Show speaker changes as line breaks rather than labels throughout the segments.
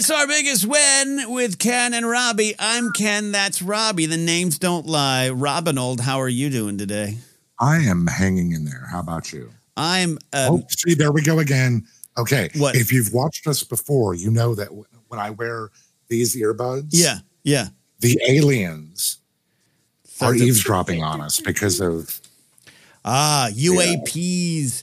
It's our biggest win with Ken and Robby. I'm Ken. That's Robby. The names don't lie. Robin Old, how are you doing today?
I am hanging in there. How about you?
I'm.
oh, see, there we go again. Okay.
What?
If you've watched us before, you know that when I wear these earbuds,
Yeah, yeah.
the aliens are eavesdropping on us because of
Ah, UAPs.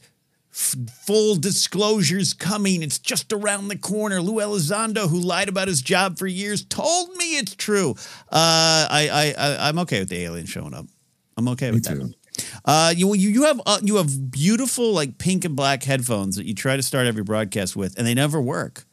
Full disclosures coming. It's just around the corner. Lou Elizondo, who lied about his job for years, told me it's true. Uh, I, I, I, I'm okay with the alien showing up. I'm okay with
too.
that. Uh, you, you, you have, uh, you have beautiful like pink and black headphones that you try to start every broadcast with, and they never work.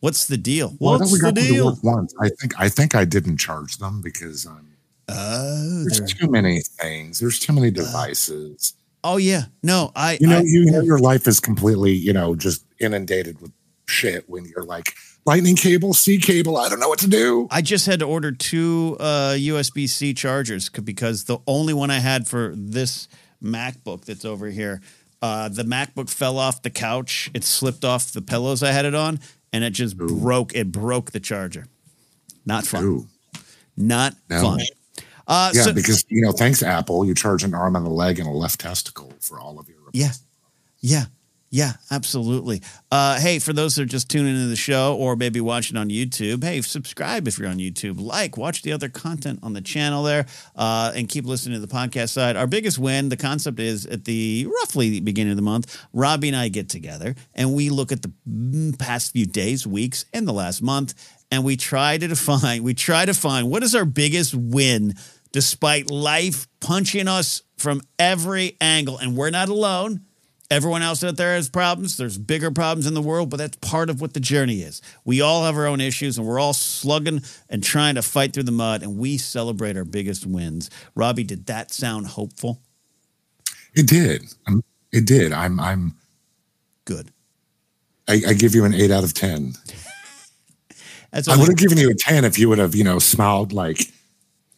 What's the deal?
Well, I
What's
we
the
got them to
deal?
work once. I think I think I didn't charge them because um,
Oh,
there's too many things. There's too many devices.
Oh yeah. No, I.
You know,
I-
you know, your life is completely, you know, just inundated with shit when you're like lightning cable, C cable. I don't know what to do.
I just had to order two uh, USB C chargers because the only one I had for this MacBook that's over here, uh, the MacBook fell off the couch. It slipped off the pillows I had it on, and it just broke. It broke the charger. Not fun.
Ooh.
Not
No.
fun. Uh,
Yeah,
so,
because you know, thanks Apple, you charge an arm and a leg and a left testicle for all of your.
Yeah. Yeah. Yeah, absolutely. Uh, hey, for those that are just tuning into the show or maybe watching on YouTube, hey, subscribe if you're on YouTube. Like, watch the other content on the channel there, uh, and keep listening to the podcast side. Our biggest win, the concept is at the roughly beginning of the month, Robby and I get together and we look at the mm, past few days, weeks, and the last month, and we try to define, we try to find what is our biggest win despite life punching us from every angle. And we're not alone. Everyone else out there has problems. There's bigger problems in the world, but that's part of what the journey is. We all have our own issues and we're all slugging and trying to fight through the mud and we celebrate our biggest wins. Robby, did that sound hopeful?
It did. Um, It did. I'm. I'm.
Good.
I, I give you an eight out of ten.
That's
I would have given you a ten if you would have, you know, smiled like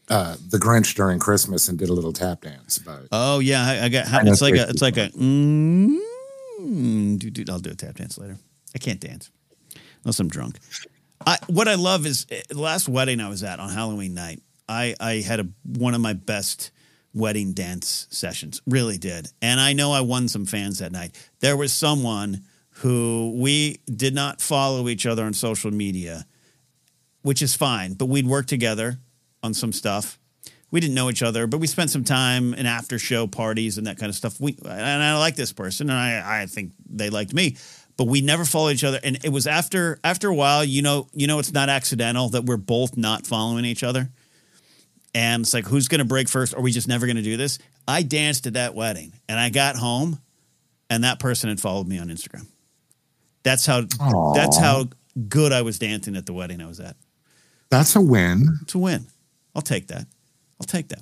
uh, the Grinch during Christmas and did a little tap dance. But
Oh yeah, I, I got.
I
It's like a. It's like a. Mm, dude, dude, I'll do a tap dance later. I can't dance unless I'm drunk. I what I love is eh, the last wedding I was at on Halloween night. I I had a one of my best wedding dance sessions. Really did, and I know I won some fans that night. There was someone who we did not follow each other on social media, which is fine. But we'd worked together on some stuff we didn't know each other, but we spent some time in after show parties and that kind of stuff. We and I like this person, and I I think they liked me, but we never followed each other. And it was after after a while, you know, you know, it's not accidental that we're both not following each other. And it's like, who's going to break first? Are we just never going to do this? I danced at that wedding, and I got home, and that person had followed me on Instagram. That's how
Aw.
that's how good I was dancing at the wedding I was at.
that's a win.
It's a win. I'll take that. I'll take that.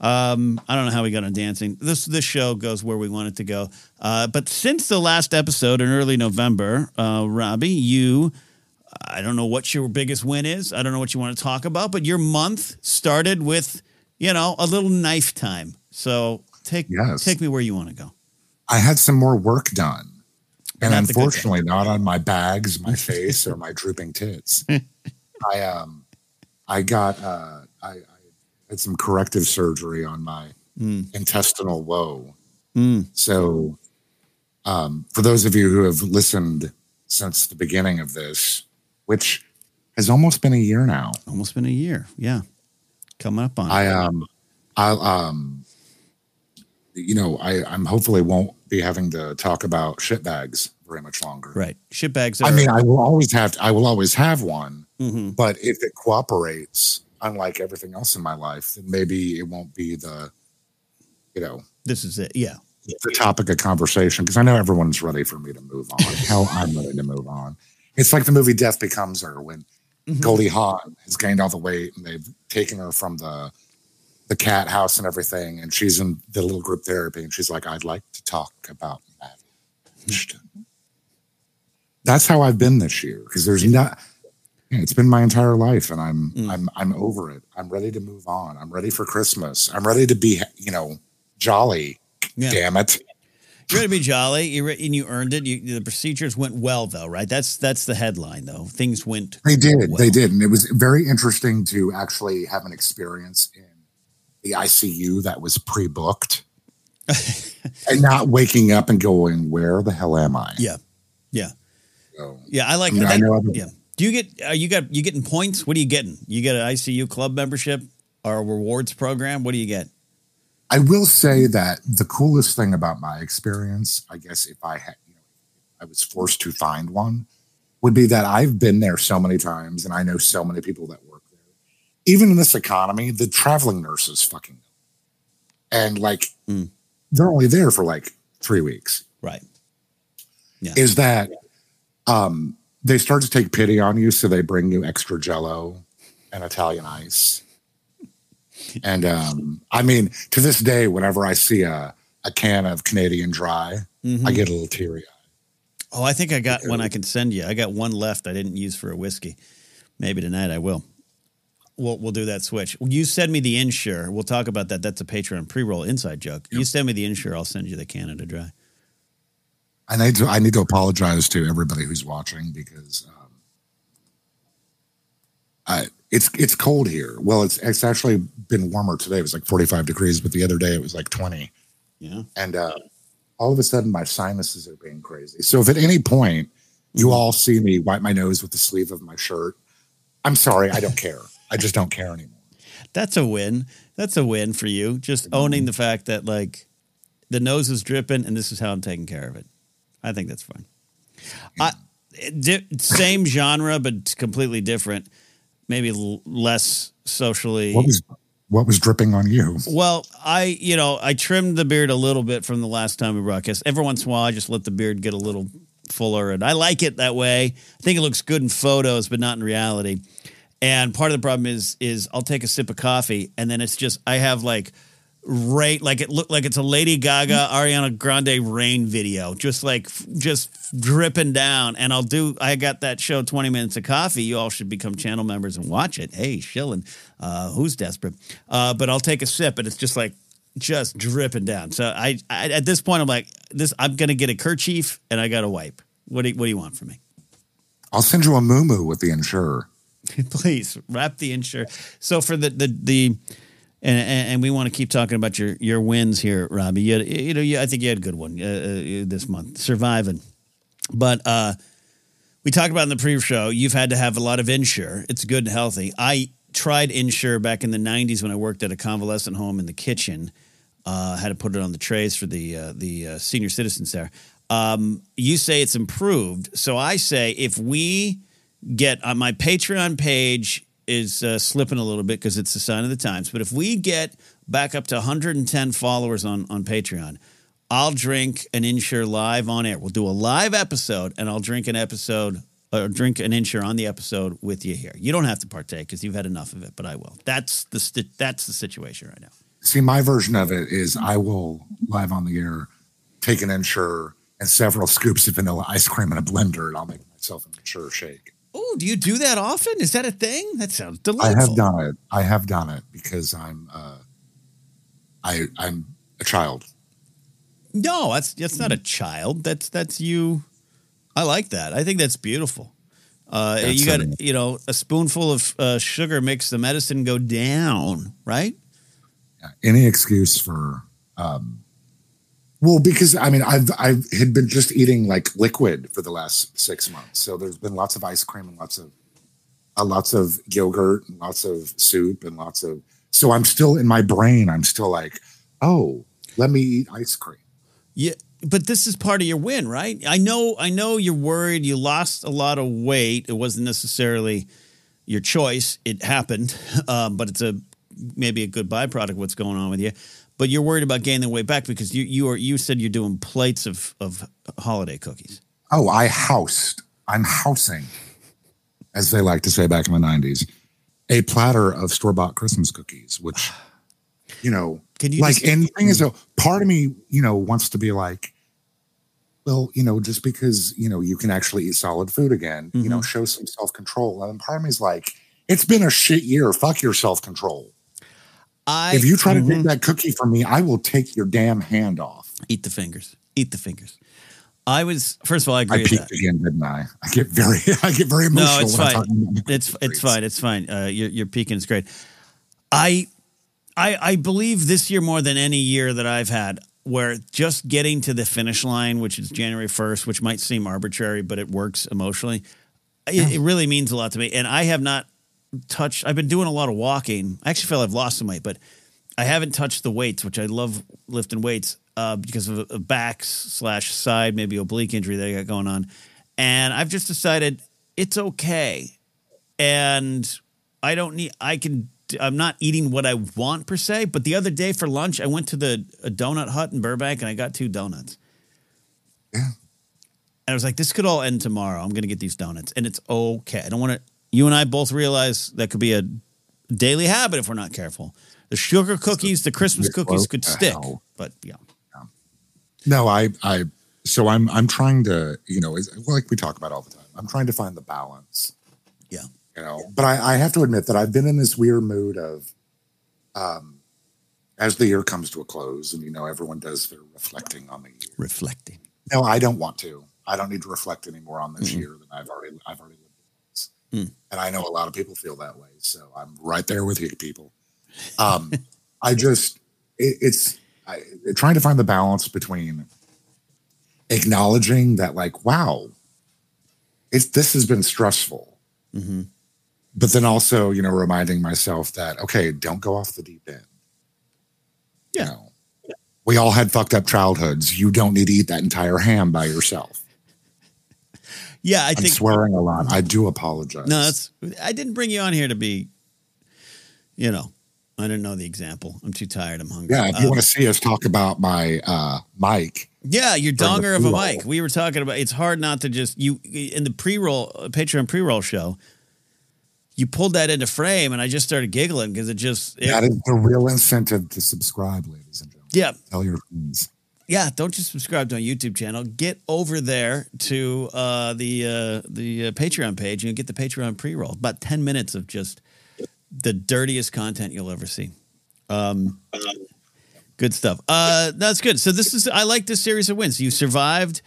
Um, I don't know how we got on dancing. This this show goes where we want it to go. Uh, but since the last episode in early November, uh, Robby, you, I don't know what your biggest win is. I don't know what you want to talk about, but your month started with, you know, a little knife time. So take
Yes.
take me where you want to go.
I had some more work done. And
Not
unfortunately, not on my bags, my face, or my drooping tits. I um, I got uh, I, I had some corrective surgery on my
Mm.
intestinal woe.
Mm.
So, um, for those of you who have listened since the beginning of this, which has almost been a year now,
Almost been a year. Yeah, coming up on.
I um, I um, you know, I I'm hopefully won't be having to talk about shit bags very much longer.
Right. Shitbags. Are,
I mean, I will always have I will always have one,
Mhm.
but if it cooperates, unlike everything else in my life, then maybe it won't be the, you know,
this is it. Yeah.
the topic of conversation because I know everyone's ready for me to move on. Hell, I'm ready to move on. It's like the movie Death Becomes Her when
Mhm.
Goldie Hawn has gained all the weight and they've taken her from the the cat house and everything, and she's in the little group therapy, and she's like, "I'd like to talk about that." That's how I've been this year because there's not. Yeah, It's been my entire life, and I'm
Mm.
I'm I'm over it. I'm ready to move on. I'm ready for Christmas. I'm ready to be you know jolly.
Yeah.
Damn it!
You're going to be jolly. You re- and you earned it. You, the procedures went well, though, right? That's that's the headline, though. Things went.
They did.
well.
They did. And it was very interesting to actually have an experience in the ICU that was pre booked and not waking up and going, where the hell am I?
Yeah. Yeah.
So,
Yeah, I like
I mean,
that.
I know other-
yeah. Do you get? Are you got? You getting points? What are you getting? You get an ICU club membership or a rewards program? What do you get?
I will say that the coolest thing about my experience, I guess, if I had, you know, I was forced to find one, would be that I've been there so many times and I know so many people that work there. Even in this economy, the traveling nurses fucking know. And like,
Mm.
they're only there for like three weeks.
Right. Yeah.
is that um, they start to take pity on you, so they bring you extra Jello and Italian ice. And um, I mean, to this day, whenever I see a, a can of Canada Dry,
Mhm.
I get a little teary. eyed.
Oh, I think I got one I can send you. I got one left I didn't use for a whiskey. Maybe tonight I will. We'll we'll do that switch. You send me the Ensure. We'll talk about that. That's a Patreon pre-roll inside joke. You send me the Ensure, I'll send you the Canada Dry.
I need to I need to apologize to everybody who's watching because um, I, it's it's cold here. Well, it's it's actually been warmer today. It was like 45 degrees, but the other day it was like 20.
Yeah.
and uh, all of a sudden my sinuses are being crazy. So if at any point you all see me wipe my nose with the sleeve of my shirt, I'm sorry, I don't care. I just don't care anymore.
That's a win. That's a win for you. Just owning the fact that like the nose is dripping and this is how I'm taking care of it. I think that's fine. I, di- same genre, but completely different. Maybe l- less socially.
What was what was dripping on you?
Well, I, you know, I trimmed the beard a little bit from the last time we broadcast. Every once in a while, I just let the beard get a little fuller, and I like it that way. I think it looks good in photos, but not in reality. And part of the problem is, is I'll take a sip of coffee, and then it's just I have like right, like it looked like it's a Lady Gaga, Ariana Grande rain video, just like just dripping down. And I'll do. I got that show, Twenty Minutes of Coffee. You all should become channel members and watch it. Hey, shilling, uh, who's desperate? Uh, but I'll take a sip, and it's just like just dripping down. So I, I at this point, I'm like, this. I'm gonna get a kerchief, and I got to wipe. What do you, What do you want from me?
I'll send you a moo moo with the insurer.
Please wrap the insurer So for the the the. And, and, and we want to keep talking about your, your wins here, Robby. You, had, you know, you, I think you had a good one uh, uh, this month, surviving. But uh, we talked about in the pre-show. You've had to have a lot of Ensure. It's good and healthy. I tried Ensure back in the '90s when I worked at a convalescent home in the kitchen. Uh, had to put it on the trays for the uh, the uh, senior citizens there. Um, you say it's improved, so I say if we get on my Patreon page is uh, slipping a little bit because it's the sign of the times. But if we get back up to 110 followers on on Patreon, I'll drink an Ensure live on air. We'll do a live episode, and I'll drink an episode or drink an Ensure on the episode with you here. You don't have to partake because you've had enough of it, but I will. That's the that's the situation right now.
See, my version of it is I will live on the air, take an insurer and several scoops of vanilla ice cream in a blender, and I'll make myself an insurer shake.
Oh, do you do that often? Is that a thing? That sounds delightful.
I have done it. I have done it because I'm uh, I I'm a child.
No, that's that's not a child. That's that's you. I like that. I think that's beautiful. Uh,
That's
you got you know a spoonful of uh, sugar makes the medicine go down, right?
any excuse for um well because i mean i've i had been just eating like liquid for the last six months so there's been lots of ice cream and lots of uh, lots of yogurt and lots of soup and lots of so i'm still in my brain i'm still like oh Let me eat ice cream.
Yeah, but this is part of your win, right? I know, I know you're worried. You lost a lot of weight. It wasn't necessarily your choice. It happened, um, but it's a maybe a good byproduct of what's going on with you. But you're worried about gaining the weight back because you you are you said you're doing plates of of holiday cookies.
Oh, I housed. I'm housing, as they like to say back in the '90s, a platter of store bought Christmas cookies, which you know,
Can you
like.
just-
and the thing is, mm. though, part of me, you know, wants to be like, well, you know, just because you know you can actually eat solid food again, you know, mm-hmm. show some self control. And part of me is like, it's been a shit year. Fuck your self control.
I
If you try to
Mhm.
take that cookie from me, I will take your damn hand off.
eat the fingers, eat the fingers. I was first of all, I
I
agree with
peaked again, didn't I? I get very, I get very emotional.
No, it's
when
fine. It's it's fine. It's fine. Uh, you're you're peaking. It's great. I I I believe this year more than any year that I've had, where just getting to the finish line, which is January first, which might seem arbitrary, but it works emotionally. It, it really means a lot to me, and I have not touched. I've been doing a lot of walking. I actually feel I've lost some weight, but I haven't touched the weights, which I love lifting weights uh, because of a, back slash side, maybe oblique injury that I got going on. And I've just decided it's okay. And I don't need, I can, I'm not eating what I want per se. But the other day for lunch, I went to the a donut hut in Burbank and I got two donuts.
Yeah.
And I was like, this could all end tomorrow. I'm going to get these donuts. And it's okay. I don't want to, you and I both realize that could be a daily habit if we're not careful. The sugar cookies, the Christmas cookies could stick, but yeah,
No, I, I, so I'm, I'm trying to, you know, like we talk about all the time. I'm trying to find the balance.
Yeah.
You know, but I, I have to admit that I've been in this weird mood of, um, as the year comes to a close, and you know, everyone does their reflecting on the year.
reflecting.
No, I don't want to. I don't need to reflect anymore on this
Mhm.
year than I've already, I've already lived.
Mm.
And I know a lot of people feel that way. So I'm right there with you, people. Um, I just, it, it's I, trying to find the balance between acknowledging that, like, wow, it's this has been stressful,
hmm
but then also, you know, reminding myself that okay, don't go off the deep end.
Yeah.
You know, we all had fucked up childhoods. You don't need to eat that entire ham by yourself.
Yeah, I
I'm
think
swearing a lot. I do apologize.
no. That's I didn't bring you on here to be, you know, I didn't know the example. I'm too tired. I'm hungry.
yeah. If you
Uh,
want to see us talk about my uh, mic,
yeah, your donger of a mic. We were talking about. It's hard not to just you in the pre-roll uh, Patreon pre-roll show. You pulled that into frame, and I just started giggling because it just it-
that is the real incentive to subscribe, ladies and gentlemen.
yeah
Tell your friends.
Yeah, don't just subscribe to my YouTube channel. Get over there to uh, the uh, the uh, Patreon page and get the Patreon pre-roll. About ten minutes of just the dirtiest content you'll ever see. Um, good stuff. Uh, that's good. So this is I like this series of wins. You survived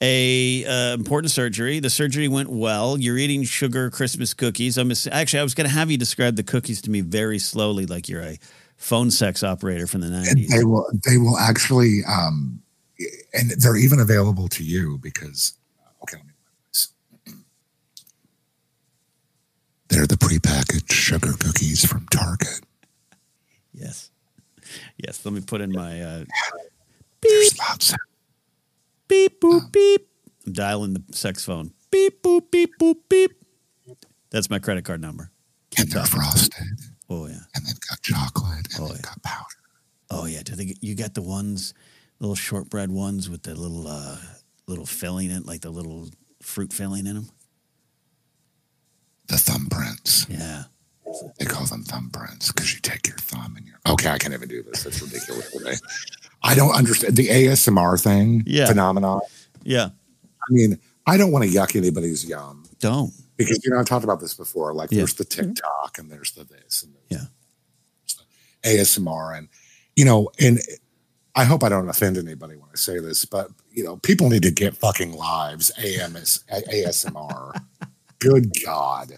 a uh, important surgery. The surgery went well. You're eating sugar Christmas cookies. I'm ass- actually I was going to have you describe the cookies to me very slowly, like you're a phone sex operator from the
And
nineties.
they will. They will actually, um, and they're even available to you because. Okay, let me. They're the prepackaged sugar cookies from Target.
Yes. Yes. Let me put in my uh.
Of,
beep, boop, beep. I'm dialing the sex phone. Beep, boop, beep, boop, beep. That's my credit card number.
and they're frosted,
Oh, yeah.
and they've got chocolate, and
Oh,
they've
yeah.
got powder.
Oh, yeah. Do they, you got the ones, little shortbread ones with the little, uh, little filling in, like the little fruit filling in them?
The thumbprints.
Yeah.
They call them thumbprints because you take your thumb and you're okay. I can't even do this. That's ridiculous. today. I don't understand the ASMR thing
Yeah.
phenomenon.
Yeah.
I mean, I don't want to yuck anybody's yum
Don't.
Because you know I've talked about this before. Like
Yeah.
there's the mm-hmm. TikTok and there's the this and
Yeah.
the ASMR and you know and I hope I don't offend anybody when I say this, but you know people need to get fucking lives. AMS ASMR. Good God,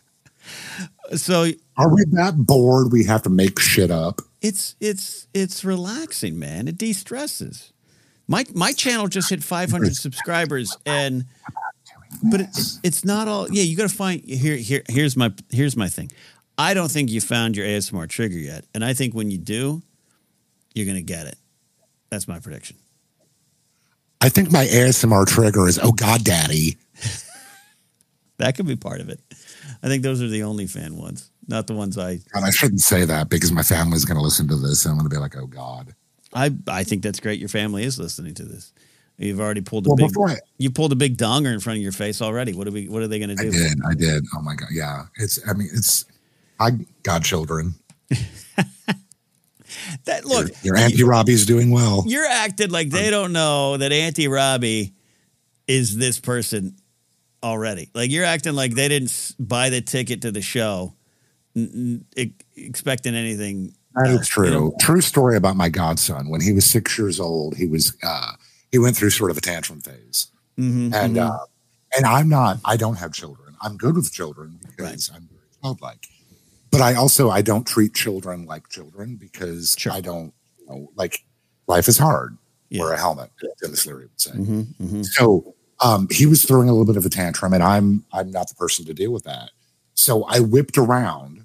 So
are we that bored? We have to make shit up.
it's, it's, it's relaxing, man. It de stresses. My, my channel just hit 500 subscribers and, but it's it's not all yeah you got to find here here here's my here's my thing i don't think you found your asmr trigger yet and i think when you do you're gonna get it That's my prediction.
I think my ASMR trigger is "Oh God, Daddy."
That could be part of it. I think those are the only fan ones, not the ones I.
And I shouldn't say that because my family's going to listen to this, and I'm going to be like, "Oh God."
I I think that's great. Your family is listening to this. You've already pulled a
Well,
big.
before I,
You pulled a big donger in front of your face already. What are we? What are they going to do?
I did, I did. Oh my God, yeah. It's. I mean, it's. I got children.
That look,
your, your Auntie Robby's doing well.
you're acting like they don't know that Auntie Robby is this person already. Like you're acting like they didn't buy the ticket to the show, n- n- expecting anything.
That is true. True story about my godson. When he was six years old, he was uh, he went through sort of a tantrum phase,
Mhm,
and
mhm.
uh, and I'm not. I don't have children. I'm good with children because I'm very childlike. But I also I don't treat children like children because
Sure.
I don't you know, like life is hard.
Yeah.
Wear a helmet, Denis Leary would say.
Mhm, mhm.
So um, he was throwing a little bit of a tantrum, and I'm I'm not the person to deal with that. So I whipped around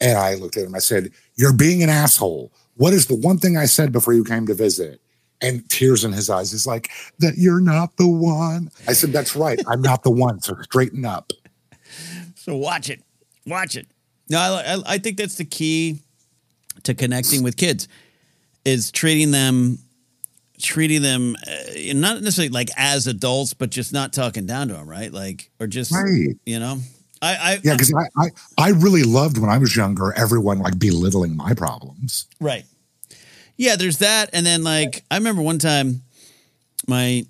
and I looked at him. I said, "You're being an asshole. What is the one thing I said before you came to visit?" And tears in his eyes. He's like, "That you're not the one." I said, "That's right. I'm not the one. So straighten up."
So watch it, watch it. No, I, I, I think that's the key to connecting with kids is treating them, treating them, uh, not necessarily like as adults, but just not talking down to them, right? Like, or just
Right.
you know, I, I
Yeah, because I, I I really loved when I was younger everyone like belittling my problems.
Right. Yeah, there's that, and then like I remember one time, my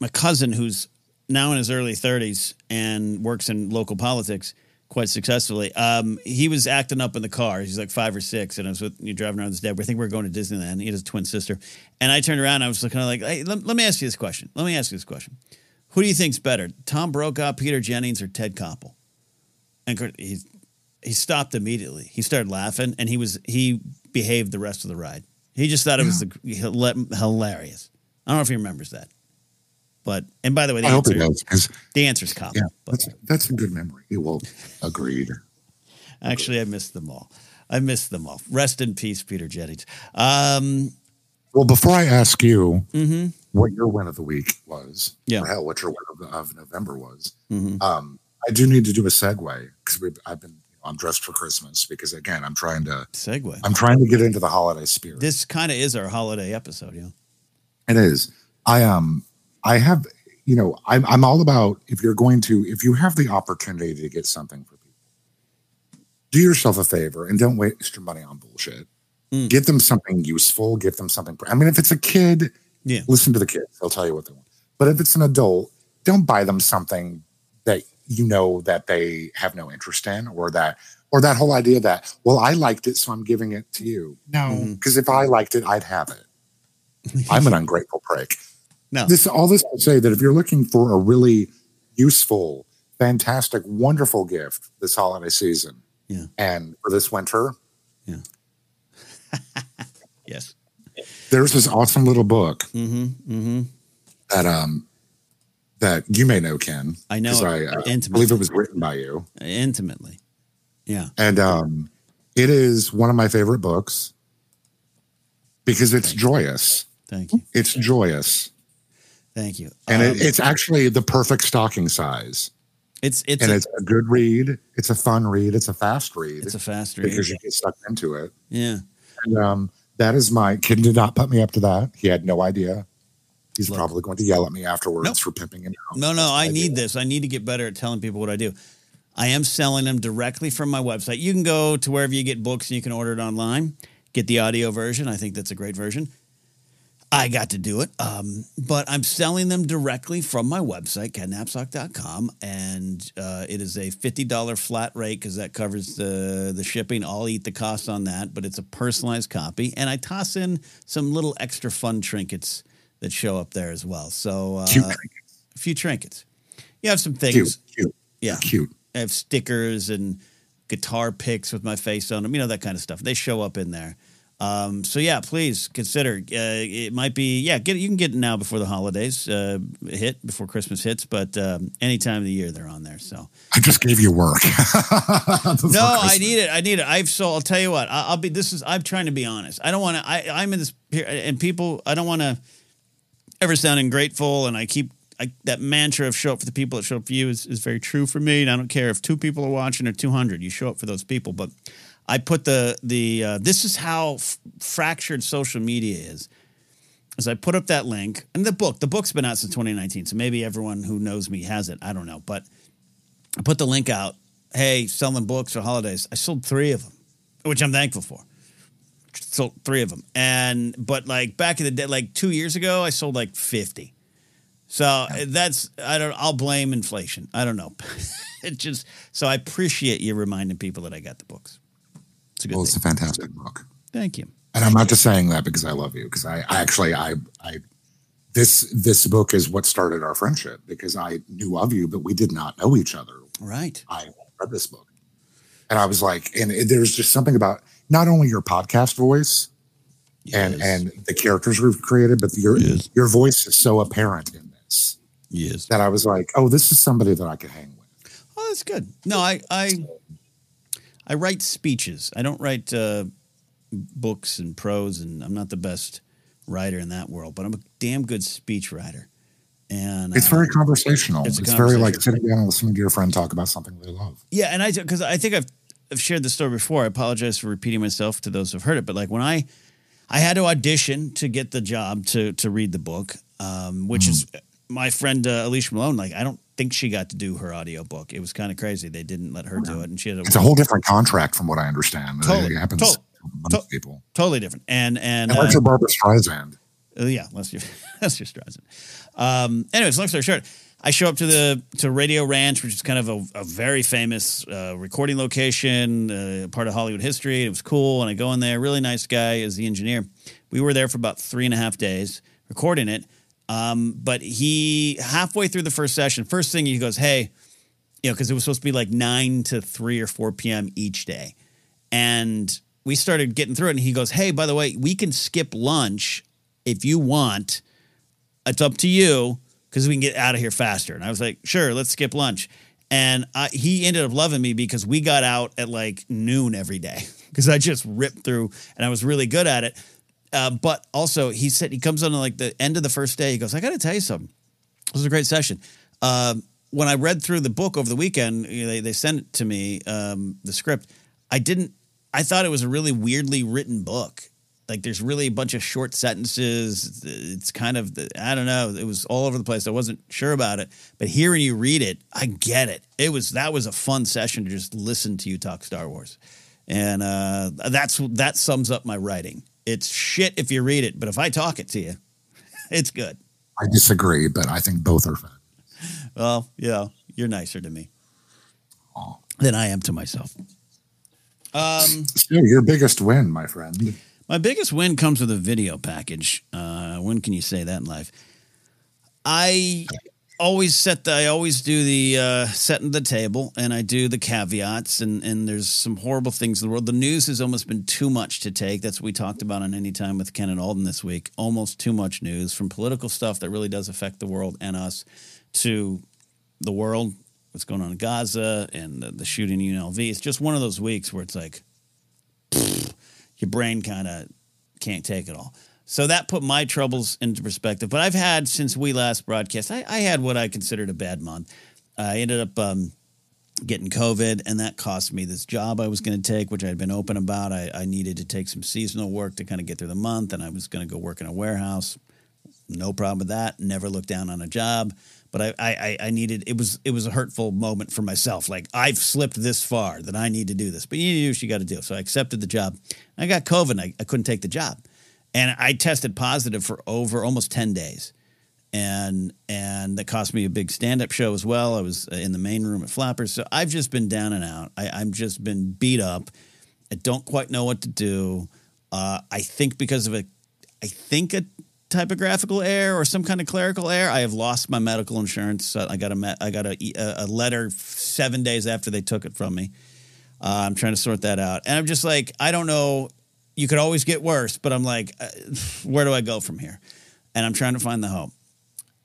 my cousin who's now in his early 30s and works in local politics quite successfully. Um, he was acting up in the car. He's like five or six, and I was with you driving around with his dad. I think we are going to Disneyland. He had his twin sister, and I turned around. I was kind of like, "Hey, let, let me ask you this question. Let me ask you this question. Who do you think's better, Tom Brokaw, Peter Jennings, or Ted Koppel?" And he he stopped immediately. He started laughing, and he was he behaved the rest of the ride. He just thought it was the, hilarious. I don't know if he remembers that, but and by the way, the
I
answer
does
the answer's Koppel.
yeah,
but
that's that's a good memory. Well, agreed.
actually, I missed them all. I missed them all. Rest in peace, Peter Jennings. Um,
Well, before I ask you
mhm,
what your win of the week was,
Yeah.
or hell, what your win of, of November was,
mhm.
um, I do need to do a segue because I've been I'm dressed for Christmas because again I'm trying to
Segue.
I'm trying to get into the holiday spirit.
This kind of is our holiday episode, yeah.
It is. I um I have you know I'm I'm all about if you're going to if you have the opportunity to get something for people, do yourself a favor and don't waste your money on bullshit.
Mm.
Get them something useful. Get them something. I mean, if it's a kid,
Yeah.
listen to the kids. They'll tell you what they want. But if it's an adult, don't buy them something that you know that they have no interest in, or that or that whole idea that well, I liked it, so I'm giving it to you. No,
Mhm.
because if I liked it, I'd have it. I'm an ungrateful prick.
No.
This all this to say that if you're looking for a really useful, fantastic, wonderful gift this holiday season,
Yeah.
and for this winter, Yeah.
Yes.
there's this awesome little book
Mm-hmm. Mm-hmm.
that um that you may know, Ken.
I know.
I, uh,
intimately.
believe it was written by you,
Intimately. Yeah.
and um, it is one of my favorite books because it's joyous.
Thank you.
It's joyous,
Thank you.
and
Um,
it, it's actually the perfect stocking size.
it's it's
and
a,
it's a good read. It's a fun read. It's a fast read
it's a fast read.
because you get sucked into it.
Yeah.
And um, that is my kid did not put me up to that. He had no idea. He's
Look.
probably going to yell at me afterwards
Nope.
for pimping him out.
No, no, I
do.
need this. I need to get better at telling people what I do. I am selling them directly from my website. You can go to wherever you get books and you can order it online. Get the audio version. I think that's a great version. I got to do it. Um, but I'm selling them directly from my website, kennapzok.com. And uh, it is a $50 flat rate because that covers the, the shipping. I'll eat the cost on that, but it's a personalized copy. And I toss in some little extra fun trinkets that show up there as well. So uh, a few trinkets. You have some things.
cute, cute,
Yeah.
cute.
I have stickers and guitar picks with my face on them, you know, that kind of stuff. They show up in there. Um, so yeah, please consider. Uh, it might be yeah. Get you can get it now before the holidays uh, hit before Christmas hits, but um, any time of the year they're on there. So
I just gave you work.
no, I need it. I need it. I've so I'll tell you what. I'll, I'll be. This is. I'm trying to be honest. I don't want to. I I'm in this and people. I don't want to ever sound grateful, and I keep I, that mantra of show up for the people that show up for you is, is very true for me. And I don't care if two people are watching or 200, you show up for those people. But I put the the uh, this is how f- fractured social media is. As I put up that link and the book, the book's been out since 2019, so maybe everyone who knows me has it. I don't know, but I put the link out. Hey, selling books for holidays. I sold three of them, which I'm thankful for. Sold three of them, and but like back in the day, like two years ago, I sold like 50. So that's I don't. I'll blame inflation. I don't know. it just so I appreciate you reminding people that I got the books.
It's a good. Well, it's a fantastic book.
Thank you.
And I'm not just saying that because I love you, because I, I actually I I this this book is what started our friendship because I knew of you, but we did not know each other.
Right.
I read this book, and I was like, and it, there's just something about not only your podcast voice yes. and and the characters we've created, but your yes. your voice is so apparent in this.
Yes.
That I was like, oh, this is somebody that I could hang with.
Oh, that's good. No, I I I write speeches. I don't write uh, books and prose, and I'm not the best writer in that world, but I'm a damn good speech writer. And
it's uh, very conversational. It's, it's very like sitting down and listening to your friend talk about something they love.
Yeah, and I because I think I've I've shared the story before. I apologize for repeating myself to those who've heard it, but like when I I had to audition to get the job to to read the book, um, which mm. is my friend uh, Alicia Malone. Like I don't think she got to do her audiobook. It was kind of crazy. They didn't let her do it, and she had.
A, it's a whole different contract from what I understand.
Totally,
it happens
totally, to, people. Totally different. And and,
and uh, Barbra Streisand.
Uh, yeah, that's your that's your Streisand. Um, anyways, long story short, I show up to the to Radio Ranch, which is kind of a, a very famous uh, recording location, uh, part of Hollywood history. It was cool, and I go in there. Really nice guy is the engineer. We were there for about three and a half days recording it. Um, but he halfway through the first session, first thing he goes, "Hey, you know, because it was supposed to be like nine to three or four p.m. each day, and we started getting through it. And he goes, "Hey, by the way, we can skip lunch if you want. It's up to you because we can get out of here faster." And I was like, "Sure, let's skip lunch." And I, he ended up loving me because we got out at like noon every day because I just ripped through and I was really good at it. Uh, but also, he said he comes on like the end of the first day. He goes, "I got to tell you something. This was a great session." Uh, when I read through the book over the weekend, you know, they they sent it to me um, the script. I didn't. I thought it was a really weirdly written book. Like there's really a bunch of short sentences. It's kind of I don't know. It was all over the place. I wasn't sure about it, but hearing you read it, I get it. It was that was a fun session to just listen to you talk Star Wars, and uh, that's that sums up my writing. It's shit if you read it, but if I talk it to you, it's good.
I disagree, but I think both are fun.
Well, yeah, you're nicer to me oh. than I am to myself.
Um, so your biggest win, my friend.
My biggest win comes with a video package. Uh, when can you say that in life? I always set the I always do the uh, setting the table and I do the caveats and and there's some horrible things in the world. The news has almost been too much to take. That's what we talked about on any time with Ken and Alden this week. Almost too much news from political stuff that really does affect the world and us to the world, what's going on in Gaza and the, the shooting in UNLV. It's just one of those weeks where it's like your brain kind of can't take it all. So that put my troubles into perspective. But I've had since we last broadcast, I, I had what I considered a bad month. I ended up um, getting COVID, and that cost me this job I was going to take, which I had been open about. I, I needed to take some seasonal work to kind of get through the month, and I was going to go work in a warehouse. No problem with that. Never looked down on a job, but I, I, I needed. It was it was a hurtful moment for myself. Like I've slipped this far that I need to do this, but you do you got to do. So I accepted the job. I got COVID. I, I couldn't take the job and I tested positive for over almost ten days, and and that cost me a big stand up show as well. I was in the main room at Flappers, so I've just been down and out. I, I'm just been beat up. I don't quite know what to do. Uh, I think because of a, I think a typographical error or some kind of clerical error, I have lost my medical insurance. I got a I got a, a letter seven days after they took it from me. Uh, I'm trying to sort that out, and I'm just like I don't know you could always get worse, but I'm like, uh, where do I go from here? And I'm trying to find the hope.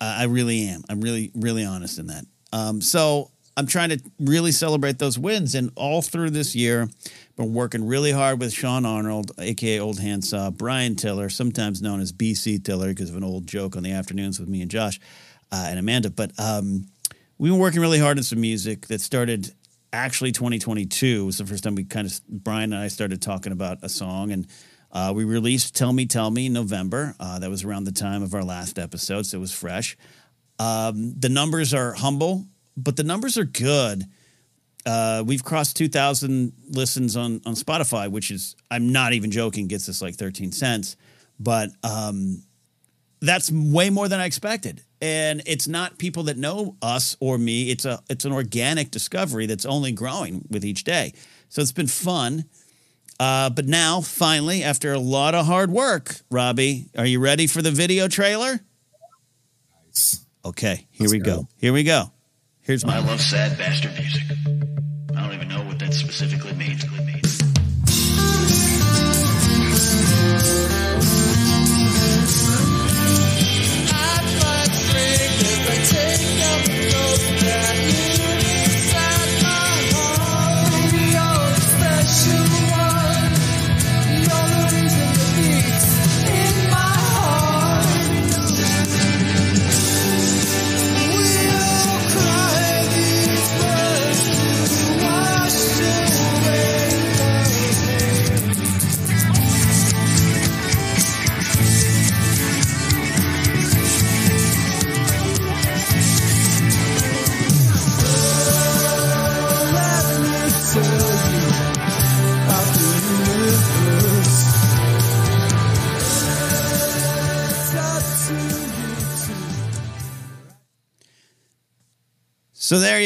Uh, I really am. I'm really, really honest in that. Um, so I'm trying to really celebrate those wins. And all through this year, been working really hard with Sean Arnold, aka Old Handsaw, Brian Tiller, sometimes known as BC Tiller because of an old joke on the afternoons with me and Josh uh, and Amanda. But um, we've been working really hard on some music that started actually 2022 was the first time we kind of Brian and I started talking about a song and uh, we released "Tell Me, Tell Me" in November. Uh, that was around the time of our last episode, so it was fresh. Um, the numbers are humble, but the numbers are good. Uh, we've crossed 2,000 listens on on Spotify, which is I'm not even joking, gets us like 13 cents, but um, that's way more than I expected. And it's not people that know us or me. It's a it's an organic discovery that's only growing with each day. So it's been fun. Uh, but now, finally, after a lot of hard work, Robby, are you ready for the video trailer?
Nice.
Okay, here
Let's
we go.
go.
Here we go. Here's my
I love sad bastard music. Don't even know what that specifically means.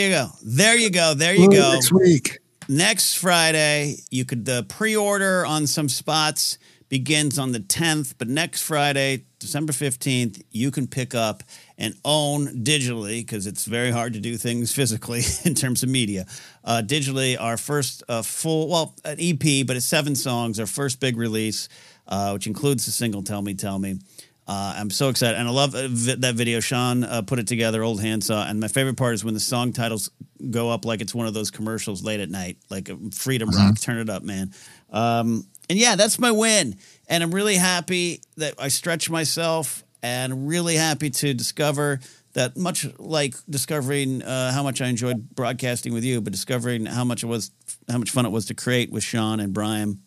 You go. There you go. There you
Ooh,
go.
Next week.
Next Friday, you could the pre-order on some spots begins on the 10th, but next Friday, December 15th, you can pick up and own digitally because it's very hard to do things physically in terms of media. Uh, digitally, our first uh, full, well, an EP, but it's seven songs, our first big release, uh, which includes the single "Tell Me, Tell Me." Uh, I'm so excited, and I love uh, that video. Sean uh, put it together, old handsaw. And my favorite part is when the song titles go up like it's one of those commercials late at night, like uh, Freedom Rock. Turn it up, man. Um, and yeah, that's my win, and I'm really happy that I stretched myself, and really happy to discover that much like discovering uh, how much I enjoyed broadcasting with you, but discovering how much it was, how much fun it was to create with Sean and Brian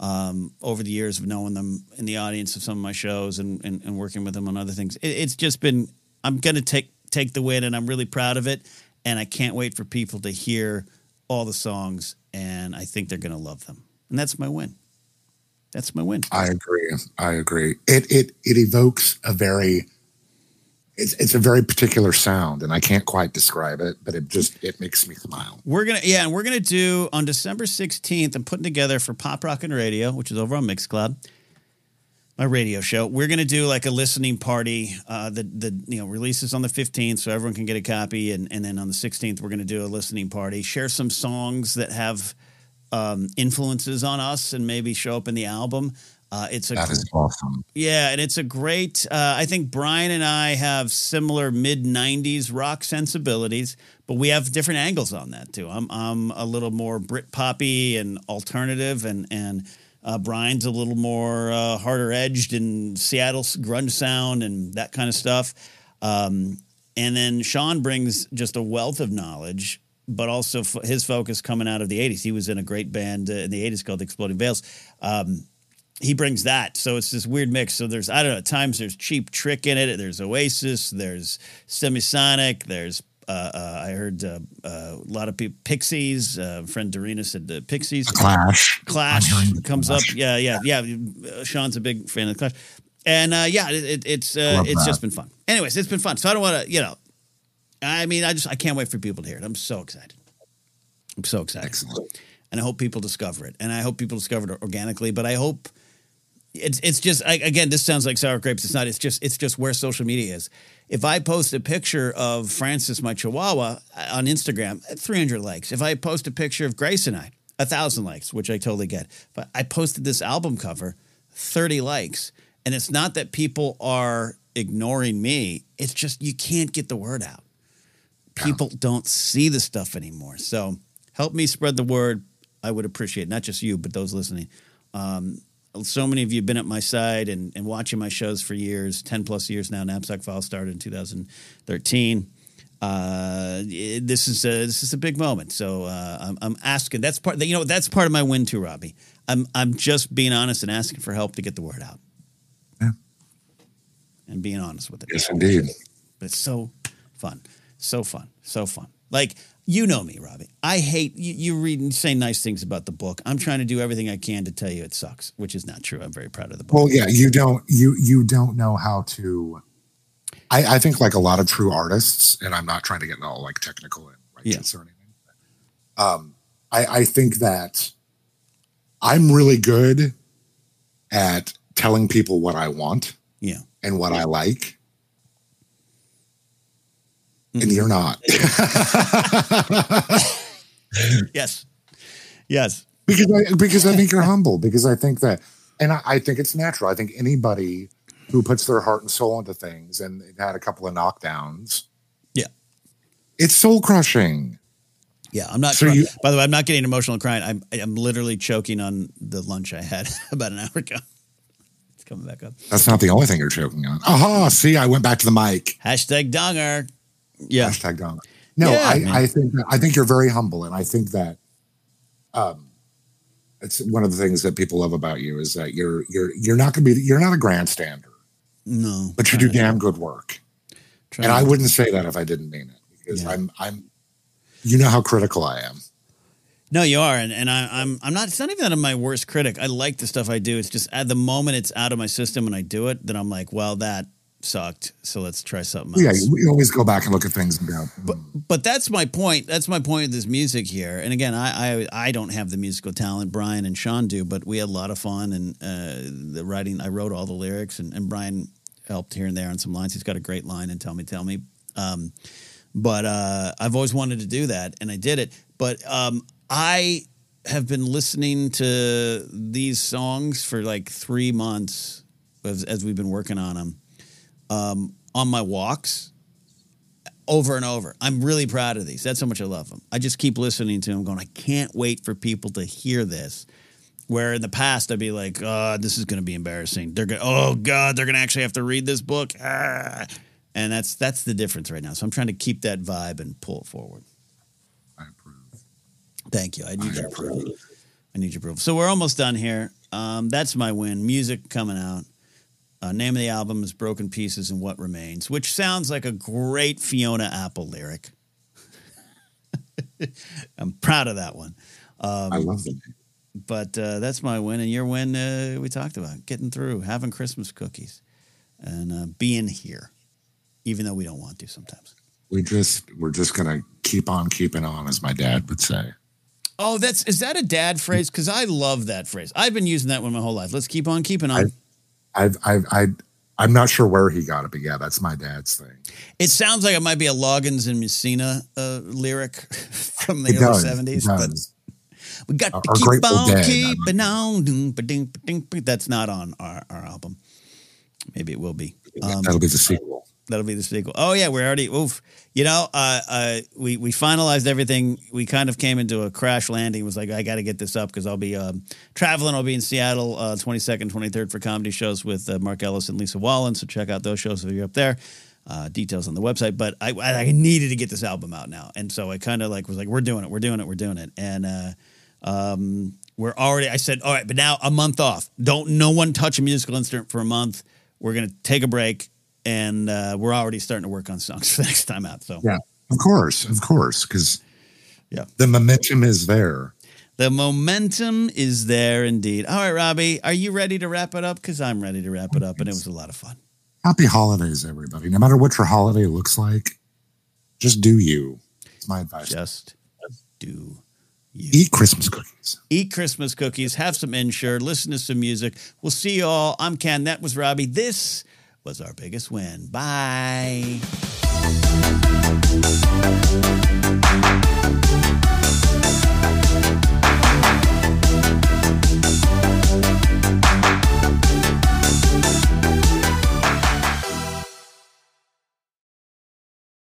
um, over the years of knowing them in the audience of some of my shows and, and, and working with them on other things. It, it's just been, I'm going to take, take the win and I'm really proud of it. And I can't wait for people to hear all the songs and I think they're going to love them. And that's my win. That's my win.
I agree. I agree. It it it evokes a very it's it's a very particular sound, and I can't quite describe it, but it just it makes me smile.
We're gonna yeah, and we're gonna do on December sixteenth. I'm putting together for Pop Rockin' Radio, which is over on Mixcloud, my radio show. We're gonna do like a listening party. Uh, the the you know releases on the fifteenth, so everyone can get a copy, and and then on the sixteenth, we're gonna do a listening party. Share some songs that have um, influences on us, and maybe show up in the album. Uh, it's a
That is awesome.
yeah, and it's a great. Uh, I think Brian and I have similar mid '90s rock sensibilities, but we have different angles on that too. I'm I'm a little more Brit poppy and alternative, and and uh, Brian's a little more uh, harder edged and Seattle grunge sound and that kind of stuff. Um, and then Sean brings just a wealth of knowledge, but also f- his focus coming out of the '80s. He was in a great band uh, in the '80s called the Exploding Veils. Um, he brings that. So it's this weird mix. So there's I don't know. At times there's cheap trick in it. There's Oasis. There's Semisonic. There's uh, uh, I heard uh, uh, a lot of people Pixies. Uh, friend Dorina said the Pixies.
The Clash.
Clash
I'm hearing the
comes
Clash.
up. Yeah, yeah, yeah. Uh, Sean's a big fan of the Clash, and uh, yeah, it, it, it's uh, it's
that.
just been fun. Anyways, it's been fun. So I don't want to, you know, I mean, I just I can't wait for people to hear it. I'm so excited. I'm so excited
Excellent.
and I hope people discover it. And I hope people discover it organically. But I hope it's it's just I, again, this sounds like sour grapes. It's not. It's just it's just where social media is. If I post a picture of Francis, my Chihuahua, uh, on Instagram, 300 likes. If I post a picture of Grace and I, a thousand likes, which I totally get. But I posted this album cover, 30 likes. And it's not that people are ignoring me, it's just you can't get the word out. People don't see the stuff anymore. So help me spread the word. I would appreciate it. not just you, but those listening. Um, so many of you have been at my side and, and watching my shows for years, 10 plus years now. Napzok File started in 2013 uh, it- this is a, this is a big moment. So uh, I'm, I'm asking. That's part. You know, that's part of my win too, Robby. I'm I'm just being honest and asking for help to get the word out.
Yeah.
And being honest with it.
Yes, indeed.
But it's so fun, so fun, so fun. Like you know me, Robby. I hate you. You read and say nice things about the book. I'm trying to do everything I can to tell you it sucks, which is not true. I'm very proud of the book.
Well, yeah, you don't you you don't know how to. I, I think like a lot of true artists, and I'm not trying to get all like technical and righteous or anything. but, Um, I, I think that I'm really good at telling people what I want
yeah.
and what I like,
Mm-hmm.
and you're not
Yes. Yes.
because I because I think you're humble because I think that, and I, I think it's natural. I think anybody who puts their heart and soul into things and had a couple of knockdowns,
Yeah.
it's soul crushing.
Yeah, I'm not.
So you-
by the way, I'm not getting emotional crying. I'm I'm literally choking on the lunch I had about an hour ago. It's coming back up.
That's not the only thing you're choking on. Aha! See, I went back to the mic.
Hashtag donger. Yeah,
Hashtag Donna. No,
Yeah,
I. I think I think you're very humble, and I think that um, it's one of the things that people love about you is that you're you're you're not going to be you're not a grandstander,
no,
but you do damn good work.
Try
And I wouldn't say that if I didn't mean it, because
Yeah.
I'm I'm. You know how critical I am.
No, you are, and, and I, I'm I'm not. It's not even that I'm my worst critic. I like the stuff I do. It's just at the moment it's out of my system and I do it, then I'm like, well, that sucked. So let's try something else.
Yeah, you always go back and look at things and go,
but but that's my point. That's my point with this music here. And again, I I, I don't have the musical talent. Brian and Sean do, but we had a lot of fun and uh, the writing. I wrote all the lyrics, and, and Brian helped here and there on some lines. He's got a great line and tell me, tell me. Um, but uh, I've always wanted to do that, and I did it. But um, I have been listening to these songs for like three months as, as we've been working on them um, on my walks over and over. I'm really proud of these. That's how much I love them. I just keep listening to them, going, I can't wait for people to hear this. Where in the past I'd be like, oh, this is going to be embarrassing. They're going, oh God, they're going to actually have to read this book. Ah. And that's that's the difference right now. So I'm trying to keep that vibe and pull it forward.
I approve.
Thank you. I need
I
your approval. I need your approval. So we're almost done here. Um, that's my win. Music coming out. Uh, name of the album is Broken Pieces and What Remains, which sounds like a great Fiona Apple lyric. I'm proud of that one. Um,
I love them.
but uh, that's my win, and your win uh, we talked about getting through, having Christmas cookies, and uh, being here, even though we don't want to sometimes.
We just we're just gonna keep on keeping on, as my dad would say.
Oh, that's is that a dad phrase? Because I love that phrase. I've been using that one my whole life. Let's keep on keeping on.
I've I've I I'm not sure where he got it, but yeah, that's my dad's thing.
It sounds like it might be a Loggins and Messina uh, lyric from the
It
early
does, it
seventies, but we got
Our-
to keep on
Dead,
keeping on. That's not on our, our album. Maybe it will be. Um,
That'll be the sequel.
That'll be the sequel. Oh yeah, we're already oof. You know, uh, uh, we we finalized everything. We kind of came into a crash landing. It was like I got to get this up because I'll be um, traveling. I'll be in Seattle, twenty second, twenty third for comedy shows with uh, Mark Ellis and Lisa Wallen. So check out those shows if you're up there. Uh, details on the website. But I, I needed to get this album out now, and so I kind of like was like, we're doing it, we're doing it, we're doing it, and. Uh, um, we're already. I said, all right, but now a month off. Don't no one touch a musical instrument for a month. We're gonna take a break, and uh, we're already starting to work on songs for the next time out. So
Yeah, of course, of course, because
Yeah.
the momentum is there.
the momentum is there indeed. All right, Robby, are you ready to wrap it up? Because I'm ready to wrap it up, and it was a lot of fun.
Happy holidays, everybody. No matter what your holiday looks like, just do you. It's my advice.
Just do you.
Eat Christmas cookies.
Eat Christmas cookies, have some Ensure, listen to some music. We'll see you all. I'm Ken. That was Robby. This was our biggest win. Bye.